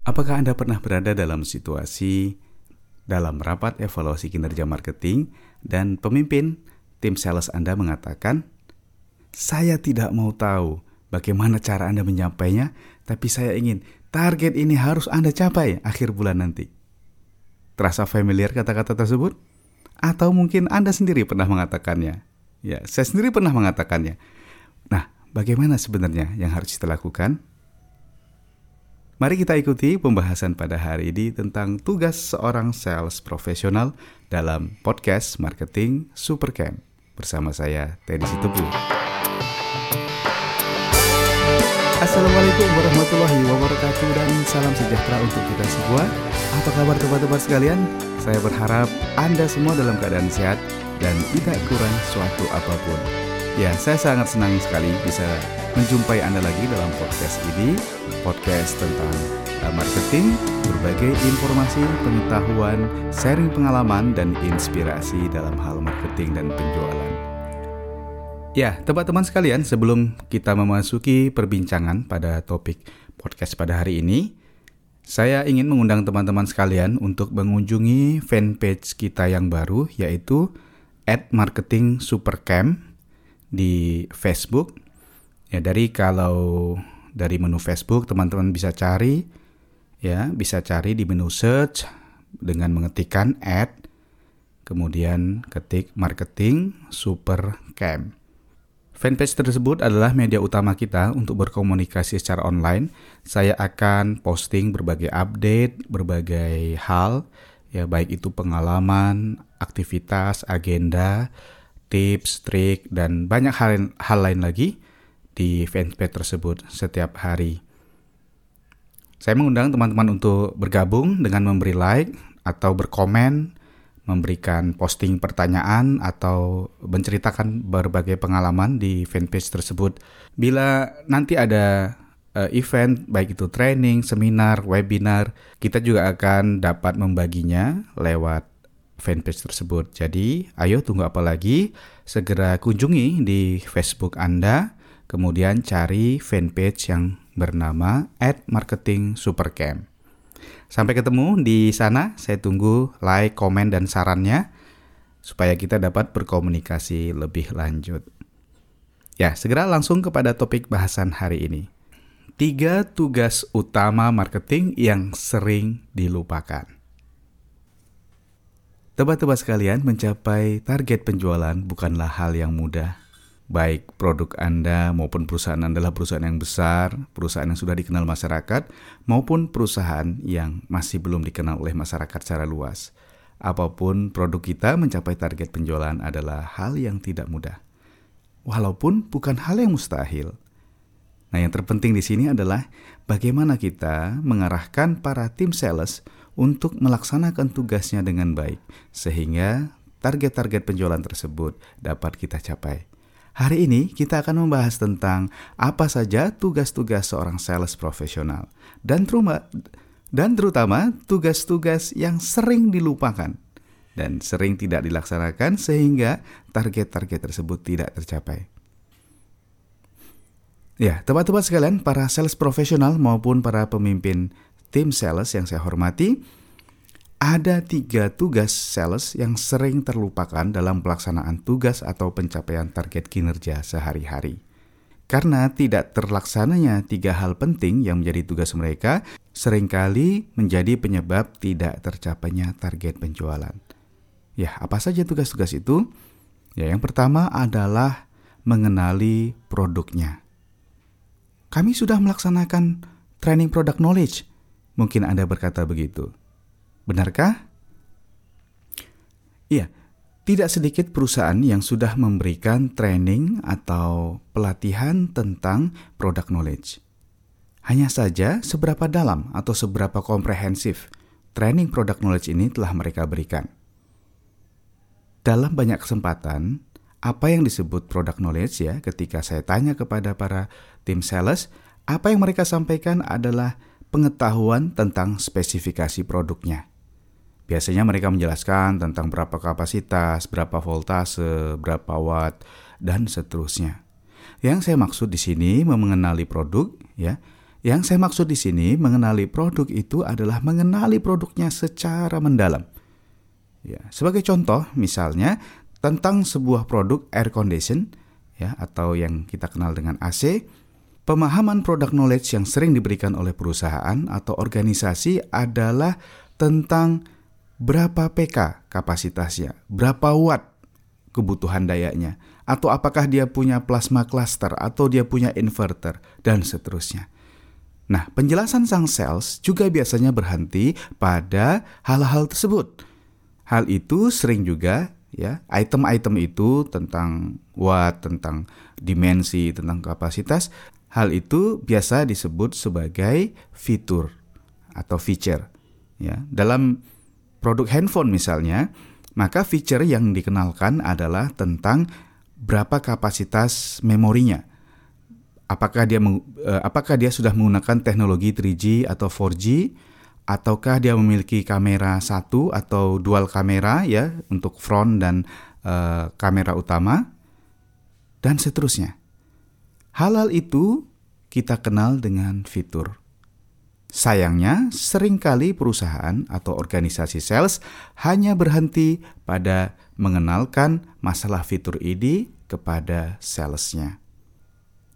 Apakah Anda pernah berada dalam situasi dalam rapat evaluasi kinerja marketing dan pemimpin tim sales Anda mengatakan, "Saya tidak mau tahu bagaimana cara Anda menyampainya, tapi saya ingin target ini harus Anda capai akhir bulan nanti." Terasa familiar kata-kata tersebut? Atau mungkin Anda sendiri pernah mengatakannya? Ya, saya sendiri pernah mengatakannya. Nah, bagaimana sebenarnya yang harus kita lakukan? Mari kita ikuti pembahasan pada hari ini tentang tugas seorang sales profesional dalam podcast Marketing Supercamp bersama saya Teddy Situbu. Assalamualaikum warahmatullahi wabarakatuh dan salam sejahtera untuk kita semua. Apa kabar teman-teman sekalian? Saya berharap Anda semua dalam keadaan sehat dan tidak kurang suatu apa pun. Ya, saya sangat senang sekali bisa menjumpai Anda lagi dalam podcast ini, podcast tentang uh, marketing, berbagai informasi, pengetahuan, sharing pengalaman, dan inspirasi dalam hal marketing dan penjualan. Ya, teman-teman sekalian, sebelum kita memasuki perbincangan pada topik podcast pada hari ini, saya ingin mengundang teman-teman sekalian untuk mengunjungi fanpage kita yang baru, yaitu @marketing supercamp di Facebook Ya dari kalau dari menu Facebook teman-teman bisa cari ya, bisa cari di menu search dengan mengetikkan ad kemudian ketik marketing super camp. Fanpage tersebut adalah media utama kita untuk berkomunikasi secara online. Saya akan posting berbagai update, berbagai hal, ya baik itu pengalaman, aktivitas, agenda, tips, trik, dan banyak hal, hal lain lagi di fanpage tersebut setiap hari. Saya mengundang teman-teman untuk bergabung dengan memberi like atau berkomen, memberikan posting pertanyaan atau menceritakan berbagai pengalaman di fanpage tersebut. Bila nanti ada uh, event baik itu training, seminar, webinar, kita juga akan dapat membaginya lewat fanpage tersebut. Jadi, ayo tunggu apa lagi? Segera kunjungi di Facebook Anda kemudian cari fanpage yang bernama Marketing Supercamp. Sampai ketemu di sana, saya tunggu like, komen, dan sarannya supaya kita dapat berkomunikasi lebih lanjut. Ya, segera langsung kepada topik bahasan hari ini. Tiga tugas utama marketing yang sering dilupakan. Tebak-tebak sekalian, mencapai target penjualan bukanlah hal yang mudah baik produk Anda maupun perusahaan Anda adalah perusahaan yang besar, perusahaan yang sudah dikenal masyarakat, maupun perusahaan yang masih belum dikenal oleh masyarakat secara luas. Apa pun produk kita mencapai target penjualan adalah hal yang tidak mudah. Walaupun bukan hal yang mustahil. Nah, yang terpenting di sini adalah bagaimana kita mengarahkan para tim sales untuk melaksanakan tugasnya dengan baik sehingga target-target penjualan tersebut dapat kita capai. Hari ini kita akan membahas tentang apa saja tugas-tugas seorang sales profesional dan terutama dan terutama tugas-tugas yang sering dilupakan dan sering tidak dilaksanakan sehingga target-target tersebut tidak tercapai. Ya, teman-teman sekalian, para sales profesional maupun para pemimpin tim sales yang saya hormati, ada tiga tugas sales yang sering terlupakan dalam pelaksanaan tugas atau pencapaian target kinerja sehari-hari. Karena tidak terlaksananya tiga hal penting yang menjadi tugas mereka, sering kali menjadi penyebab tidak tercapainya target penjualan. Ya, apa saja tugas-tugas itu? Ya, yang pertama adalah mengenali produknya. Kami sudah melaksanakan training product knowledge. Mungkin Anda berkata begitu. Benarkah? Iya, tidak sedikit perusahaan yang sudah memberikan training atau pelatihan tentang product knowledge. Hanya saja seberapa dalam atau seberapa komprehensif training product knowledge ini telah mereka berikan. Dalam banyak kesempatan, apa yang disebut product knowledge ya ketika saya tanya kepada para tim sales, apa yang mereka sampaikan adalah pengetahuan tentang spesifikasi produknya. Biasanya mereka menjelaskan tentang berapa kapasitas, berapa voltase, berapa watt, dan seterusnya. Yang saya maksud di sini mengenali produk, ya, Yang saya maksud di sini mengenali produk itu adalah mengenali produknya secara mendalam. Ya, sebagai contoh, misalnya tentang sebuah produk air condition ya atau yang kita kenal dengan AC, pemahaman product knowledge yang sering diberikan oleh perusahaan atau organisasi adalah tentang berapa PK kapasitasnya, berapa watt kebutuhan dayanya, atau apakah dia punya plasma cluster atau dia punya inverter dan seterusnya. Nah, penjelasan sang sales juga biasanya berhenti pada hal-hal tersebut. Hal itu sering juga ya, item-item itu tentang watt, tentang dimensi, tentang kapasitas, hal itu biasa disebut sebagai fitur atau feature. Ya, dalam produk handphone misalnya, maka feature yang dikenalkan adalah tentang berapa kapasitas memorinya apakah dia uh, apakah dia sudah menggunakan teknologi 3G atau 4G ataukah dia memiliki kamera satu atau dual kamera ya untuk front dan uh, kamera utama dan seterusnya. Hal-hal itu kita kenal dengan fitur. Sayangnya, sering kali perusahaan atau organisasi sales hanya berhenti pada mengenalkan masalah fitur ini kepada salesnya.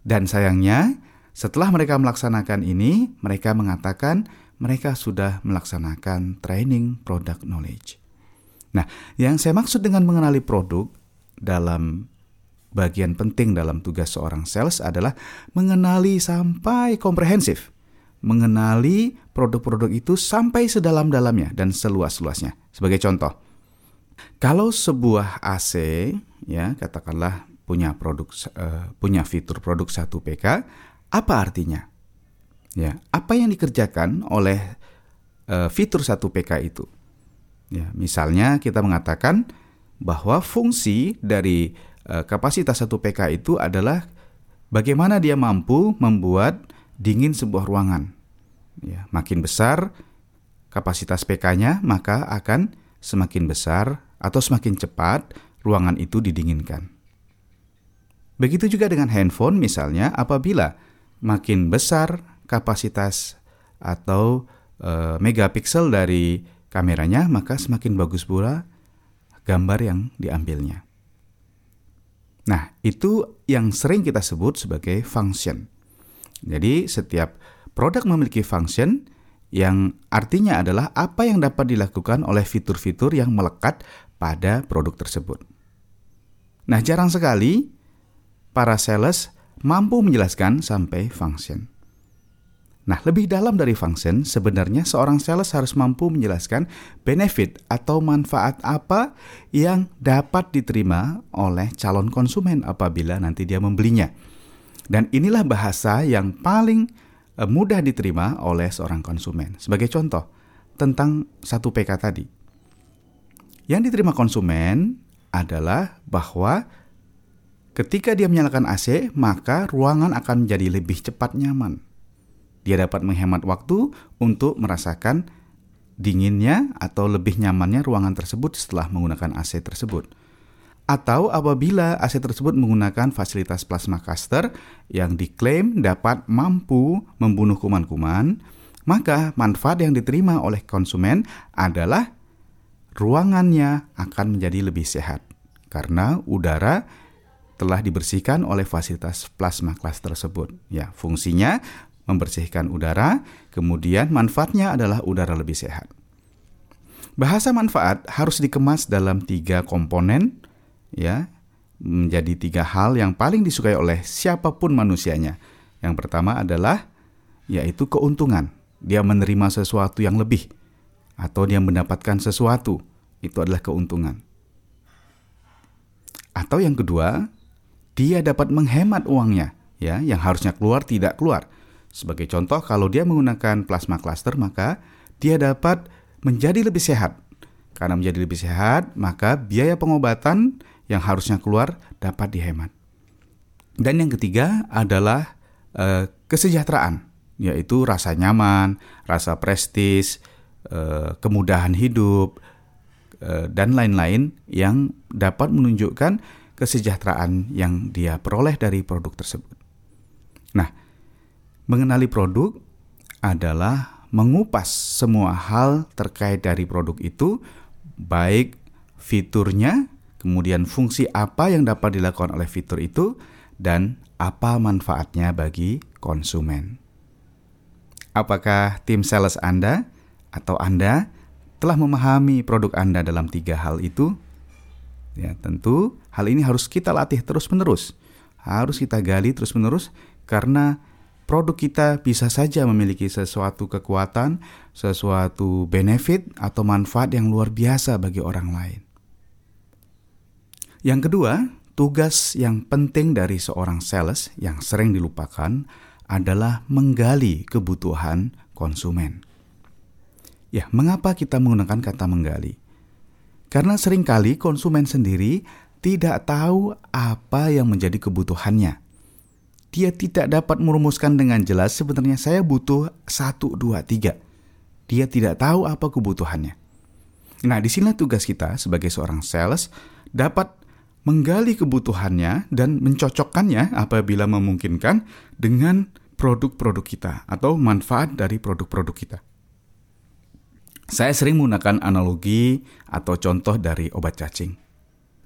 Dan sayangnya, setelah mereka melaksanakan ini, mereka mengatakan mereka sudah melaksanakan training product knowledge. Nah, yang saya maksud dengan mengenali produk dalam bagian penting dalam tugas seorang sales adalah mengenali sampai komprehensif, mengenali produk-produk itu sampai sedalam-dalamnya dan seluas-luasnya. Sebagai contoh, kalau sebuah AC, ya katakanlah punya produk uh, punya fitur produk 1 PK, apa artinya? Ya, apa yang dikerjakan oleh uh, fitur 1 PK itu? Ya, misalnya kita mengatakan bahwa fungsi dari kapasitas 1 PK itu adalah bagaimana dia mampu membuat dingin sebuah ruangan. Ya, makin besar kapasitas PK-nya, maka akan semakin besar atau semakin cepat ruangan itu didinginkan. Begitu juga dengan handphone misalnya apabila makin besar kapasitas atau e, megapiksel dari kameranya maka semakin bagus pula gambar yang diambilnya. Nah, itu yang sering kita sebut sebagai function. Jadi, setiap produk memiliki function yang artinya adalah apa yang dapat dilakukan oleh fitur-fitur yang melekat pada produk tersebut. Nah, jarang sekali para sales mampu menjelaskan sampai function. Nah, lebih dalam dari function, sebenarnya seorang sales harus mampu menjelaskan benefit atau manfaat apa yang dapat diterima oleh calon konsumen apabila nanti dia membelinya. Dan inilah bahasa yang paling eh, mudah diterima oleh seorang konsumen. Sebagai contoh, tentang satu PK tadi. Yang diterima konsumen adalah bahwa Ketika dia menyalakan AC, maka ruangan akan menjadi lebih cepat nyaman. Dia dapat menghemat waktu untuk merasakan dinginnya atau lebih nyamannya ruangan tersebut setelah menggunakan AC tersebut. Atau apabila AC tersebut menggunakan fasilitas plasma caster yang diklaim dapat mampu membunuh kuman-kuman, maka manfaat yang diterima oleh konsumen adalah ruangannya akan menjadi lebih sehat karena udara telah dibersihkan oleh fasilitas plasma kelas tersebut. Ya, fungsinya membersihkan udara, kemudian manfaatnya adalah udara lebih sehat. Bahasa manfaat harus dikemas dalam tiga komponen, ya, menjadi tiga hal yang paling disukai oleh siapa pun manusianya. Yang pertama adalah yaitu keuntungan. Dia menerima sesuatu yang lebih atau dia mendapatkan sesuatu. Itu adalah keuntungan. Atau yang kedua, dia dapat menghemat uangnya, ya, yang harusnya keluar tidak keluar. Sebagai contoh, kalau dia menggunakan plasma cluster, maka dia dapat menjadi lebih sehat. Karena menjadi lebih sehat, maka biaya pengobatan yang harusnya keluar dapat dihemat. Dan yang ketiga adalah eh, kesejahteraan, yaitu rasa nyaman, rasa prestis, eh, kemudahan hidup, eh, dan lain-lain yang dapat menunjukkan kesejahteraan yang dia peroleh dari produk tersebut. Mengenali produk adalah mengupas semua hal terkait dari produk itu, baik fiturnya, kemudian fungsi apa yang dapat dilakukan oleh fitur itu, dan apa manfaatnya bagi konsumen. Apakah tim sales Anda atau Anda telah memahami produk Anda dalam tiga hal itu? Ya, tentu hal ini harus kita latih terus-menerus. Harus kita gali terus-menerus karena produk kita bisa saja memiliki sesuatu kekuatan, sesuatu benefit atau manfaat yang luar biasa bagi orang lain. Yang kedua, tugas yang penting dari seorang sales yang sering dilupakan adalah menggali kebutuhan konsumen. Ya, mengapa kita menggunakan kata menggali? Karena sering kali konsumen sendiri tidak tahu apa yang menjadi kebutuhannya dia tidak dapat merumuskan dengan jelas sebenarnya saya butuh satu dua tiga. Dia tidak tahu apa kebutuhannya. Nah, di sinilah tugas kita sebagai seorang sales dapat menggali kebutuhannya dan mencocokkannya apabila memungkinkan dengan produk-produk kita atau manfaat dari produk-produk kita. Saya sering menggunakan analogi atau contoh dari obat cacing.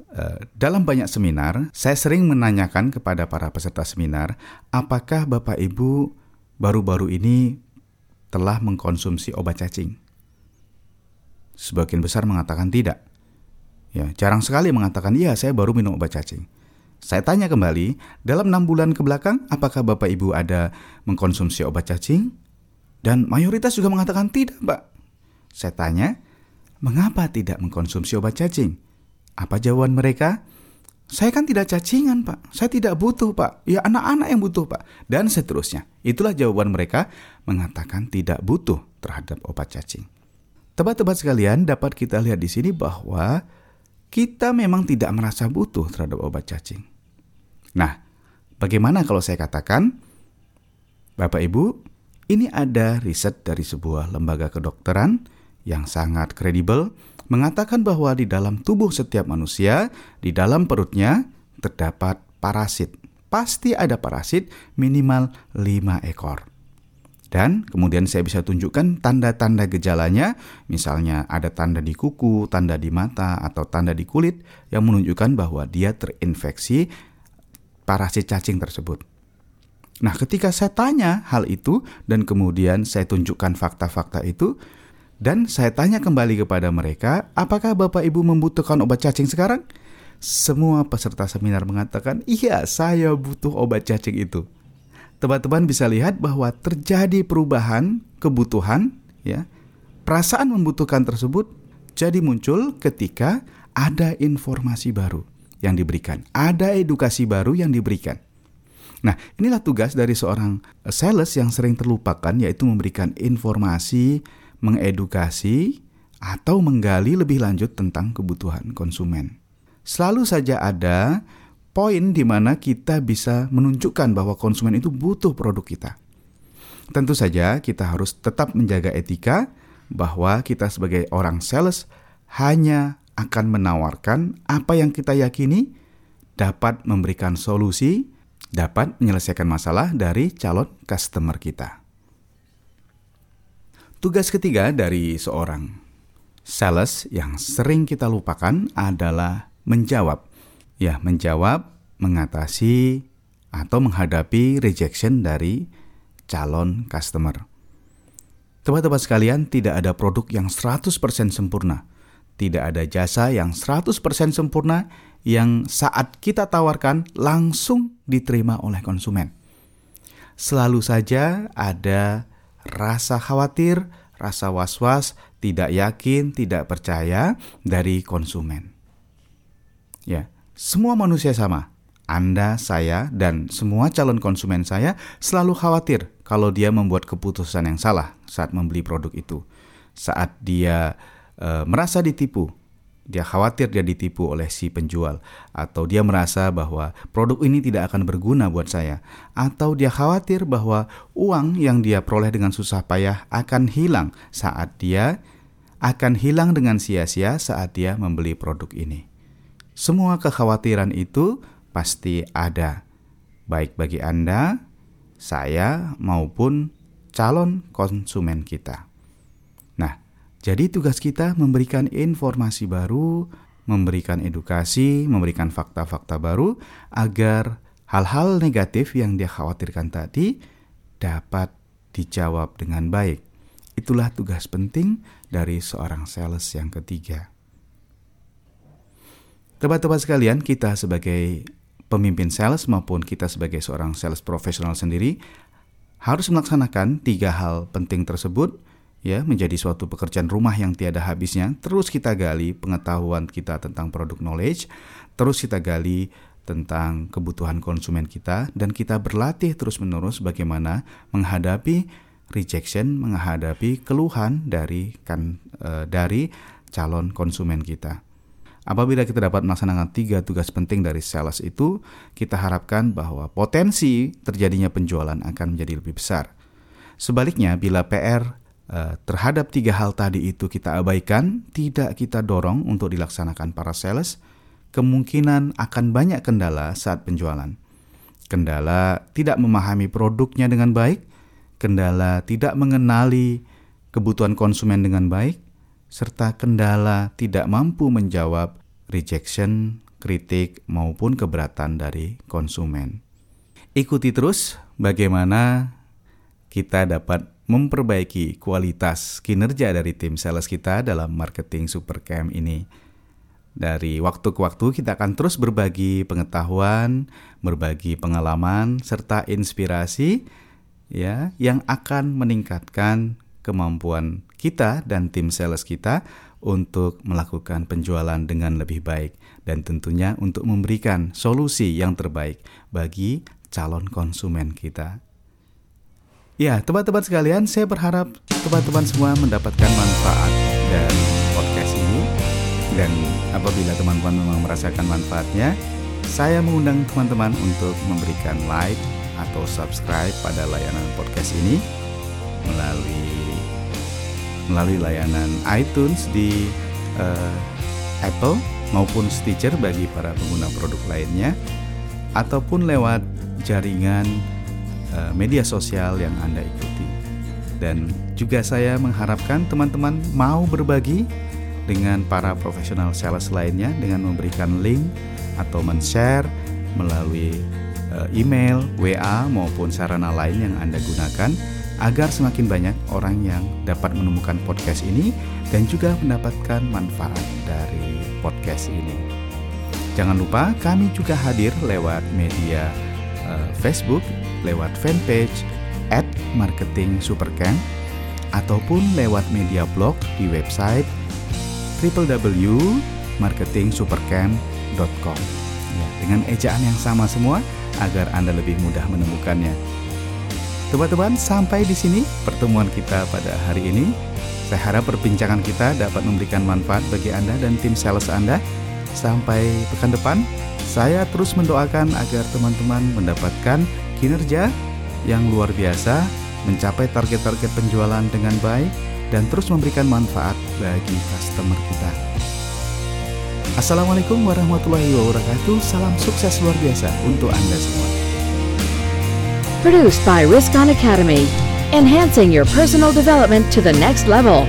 Eh, dalam banyak seminar, saya sering menanyakan kepada para peserta seminar, apakah Bapak Ibu baru-baru ini telah mengkonsumsi obat cacing? Sebagian besar mengatakan tidak. Ya, jarang sekali mengatakan, iya saya baru minum obat cacing. Saya tanya kembali, dalam enam bulan ke belakang, apakah Bapak Ibu ada mengkonsumsi obat cacing? Dan mayoritas juga mengatakan tidak, Mbak. Saya tanya, mengapa tidak mengkonsumsi obat cacing? Apa jawaban mereka? Saya kan tidak cacingan, Pak. Saya tidak butuh, Pak. Ya anak-anak yang butuh, Pak. Dan seterusnya. Itulah jawaban mereka mengatakan tidak butuh terhadap obat cacing. Tebat-tebat sekalian, dapat kita lihat di sini bahwa kita memang tidak merasa butuh terhadap obat cacing. Nah, bagaimana kalau saya katakan, Bapak Ibu, ini ada riset dari sebuah lembaga kedokteran yang sangat kredibel mengatakan bahwa di dalam tubuh setiap manusia, di dalam perutnya terdapat parasit. Pasti ada parasit minimal 5 ekor. Dan kemudian saya bisa tunjukkan tanda-tanda gejalanya, misalnya ada tanda di kuku, tanda di mata, atau tanda di kulit yang menunjukkan bahwa dia terinfeksi parasit cacing tersebut. Nah, ketika saya tanya hal itu dan kemudian saya tunjukkan fakta-fakta itu, dan saya tanya kembali kepada mereka, apakah Bapak Ibu membutuhkan obat cacing sekarang? Semua peserta seminar mengatakan, iya saya butuh obat cacing itu. Teman-teman bisa lihat bahwa terjadi perubahan kebutuhan, ya, perasaan membutuhkan tersebut jadi muncul ketika ada informasi baru yang diberikan, ada edukasi baru yang diberikan. Nah, inilah tugas dari seorang sales yang sering terlupakan, yaitu memberikan informasi, mengedukasi, atau menggali lebih lanjut tentang kebutuhan konsumen. Selalu saja ada poin di mana kita bisa menunjukkan bahwa konsumen itu butuh produk kita. Tentu saja kita harus tetap menjaga etika bahwa kita sebagai orang sales hanya akan menawarkan apa yang kita yakini dapat memberikan solusi, dapat menyelesaikan masalah dari calon customer kita. Tugas ketiga dari seorang sales yang sering kita lupakan adalah menjawab. Ya, menjawab, mengatasi, atau menghadapi rejection dari calon customer. Teman-teman sekalian, tidak ada produk yang 100% sempurna. Tidak ada jasa yang 100% sempurna yang saat kita tawarkan langsung diterima oleh konsumen. Selalu saja ada rasa khawatir, rasa was-was, tidak yakin, tidak percaya dari konsumen. Ya, semua manusia sama. Anda, saya, dan semua calon konsumen saya selalu khawatir kalau dia membuat keputusan yang salah saat membeli produk itu. Saat dia e, merasa ditipu, dia khawatir dia ditipu oleh si penjual, atau dia merasa bahwa produk ini tidak akan berguna buat saya, atau dia khawatir bahwa uang yang dia peroleh dengan susah payah akan hilang saat dia akan hilang dengan sia-sia saat dia membeli produk ini. Semua kekhawatiran itu pasti ada, baik bagi Anda, saya maupun calon konsumen kita. Jadi tugas kita memberikan informasi baru, memberikan edukasi, memberikan fakta-fakta baru agar hal-hal negatif yang dia khawatirkan tadi dapat dijawab dengan baik. Itulah tugas penting dari seorang sales yang ketiga. Teman-teman sekalian, kita sebagai pemimpin sales maupun kita sebagai seorang sales profesional sendiri harus melaksanakan tiga hal penting tersebut ya menjadi suatu pekerjaan rumah yang tiada habisnya. Terus kita gali pengetahuan kita tentang produk knowledge, terus kita gali tentang kebutuhan konsumen kita dan kita berlatih terus-menerus bagaimana menghadapi rejection, menghadapi keluhan dari kan e, dari calon konsumen kita. Apabila kita dapat melaksanakan tiga tugas penting dari sales itu, kita harapkan bahwa potensi terjadinya penjualan akan menjadi lebih besar. Sebaliknya, bila PR terhadap tiga hal tadi itu kita abaikan, tidak kita dorong untuk dilaksanakan para sales, kemungkinan akan banyak kendala saat penjualan. Kendala tidak memahami produknya dengan baik, kendala tidak mengenali kebutuhan konsumen dengan baik, serta kendala tidak mampu menjawab rejection, kritik, maupun keberatan dari konsumen. Ikuti terus bagaimana kita dapat memperbaiki kualitas kinerja dari tim sales kita dalam marketing supercamp ini. Dari waktu ke waktu kita akan terus berbagi pengetahuan, berbagi pengalaman serta inspirasi ya yang akan meningkatkan kemampuan kita dan tim sales kita untuk melakukan penjualan dengan lebih baik dan tentunya untuk memberikan solusi yang terbaik bagi calon konsumen kita. Ya, teman-teman sekalian, saya berharap teman-teman semua mendapatkan manfaat dari podcast ini. Dan apabila teman-teman memang merasakan manfaatnya, saya mengundang teman-teman untuk memberikan like atau subscribe pada layanan podcast ini melalui melalui layanan iTunes di uh, Apple maupun Stitcher bagi para pengguna produk lainnya ataupun lewat jaringan Eh, media sosial yang Anda ikuti. Dan juga saya mengharapkan teman-teman mau berbagi dengan para profesional sales lainnya dengan memberikan link atau men-share melalui eh, email, WA maupun sarana lain yang Anda gunakan agar semakin banyak orang yang dapat menemukan podcast ini dan juga mendapatkan manfaat dari podcast ini. Jangan lupa kami juga hadir lewat media uh, Facebook lewat fanpage at marketing supercamp ataupun lewat media blog di website www.marketingsupercamp.com ya, dengan ejaan yang sama semua agar Anda lebih mudah menemukannya. Teman-teman, sampai di sini pertemuan kita pada hari ini. Saya harap perbincangan kita dapat memberikan manfaat bagi Anda dan tim sales Anda. Sampai pekan depan, saya terus mendoakan agar teman-teman mendapatkan kinerja yang luar biasa, mencapai target-target penjualan dengan baik, dan terus memberikan manfaat bagi customer kita. Assalamualaikum warahmatullahi wabarakatuh. Salam sukses luar biasa untuk Anda semua. Produced by Riskon Academy, enhancing your personal development to the next level.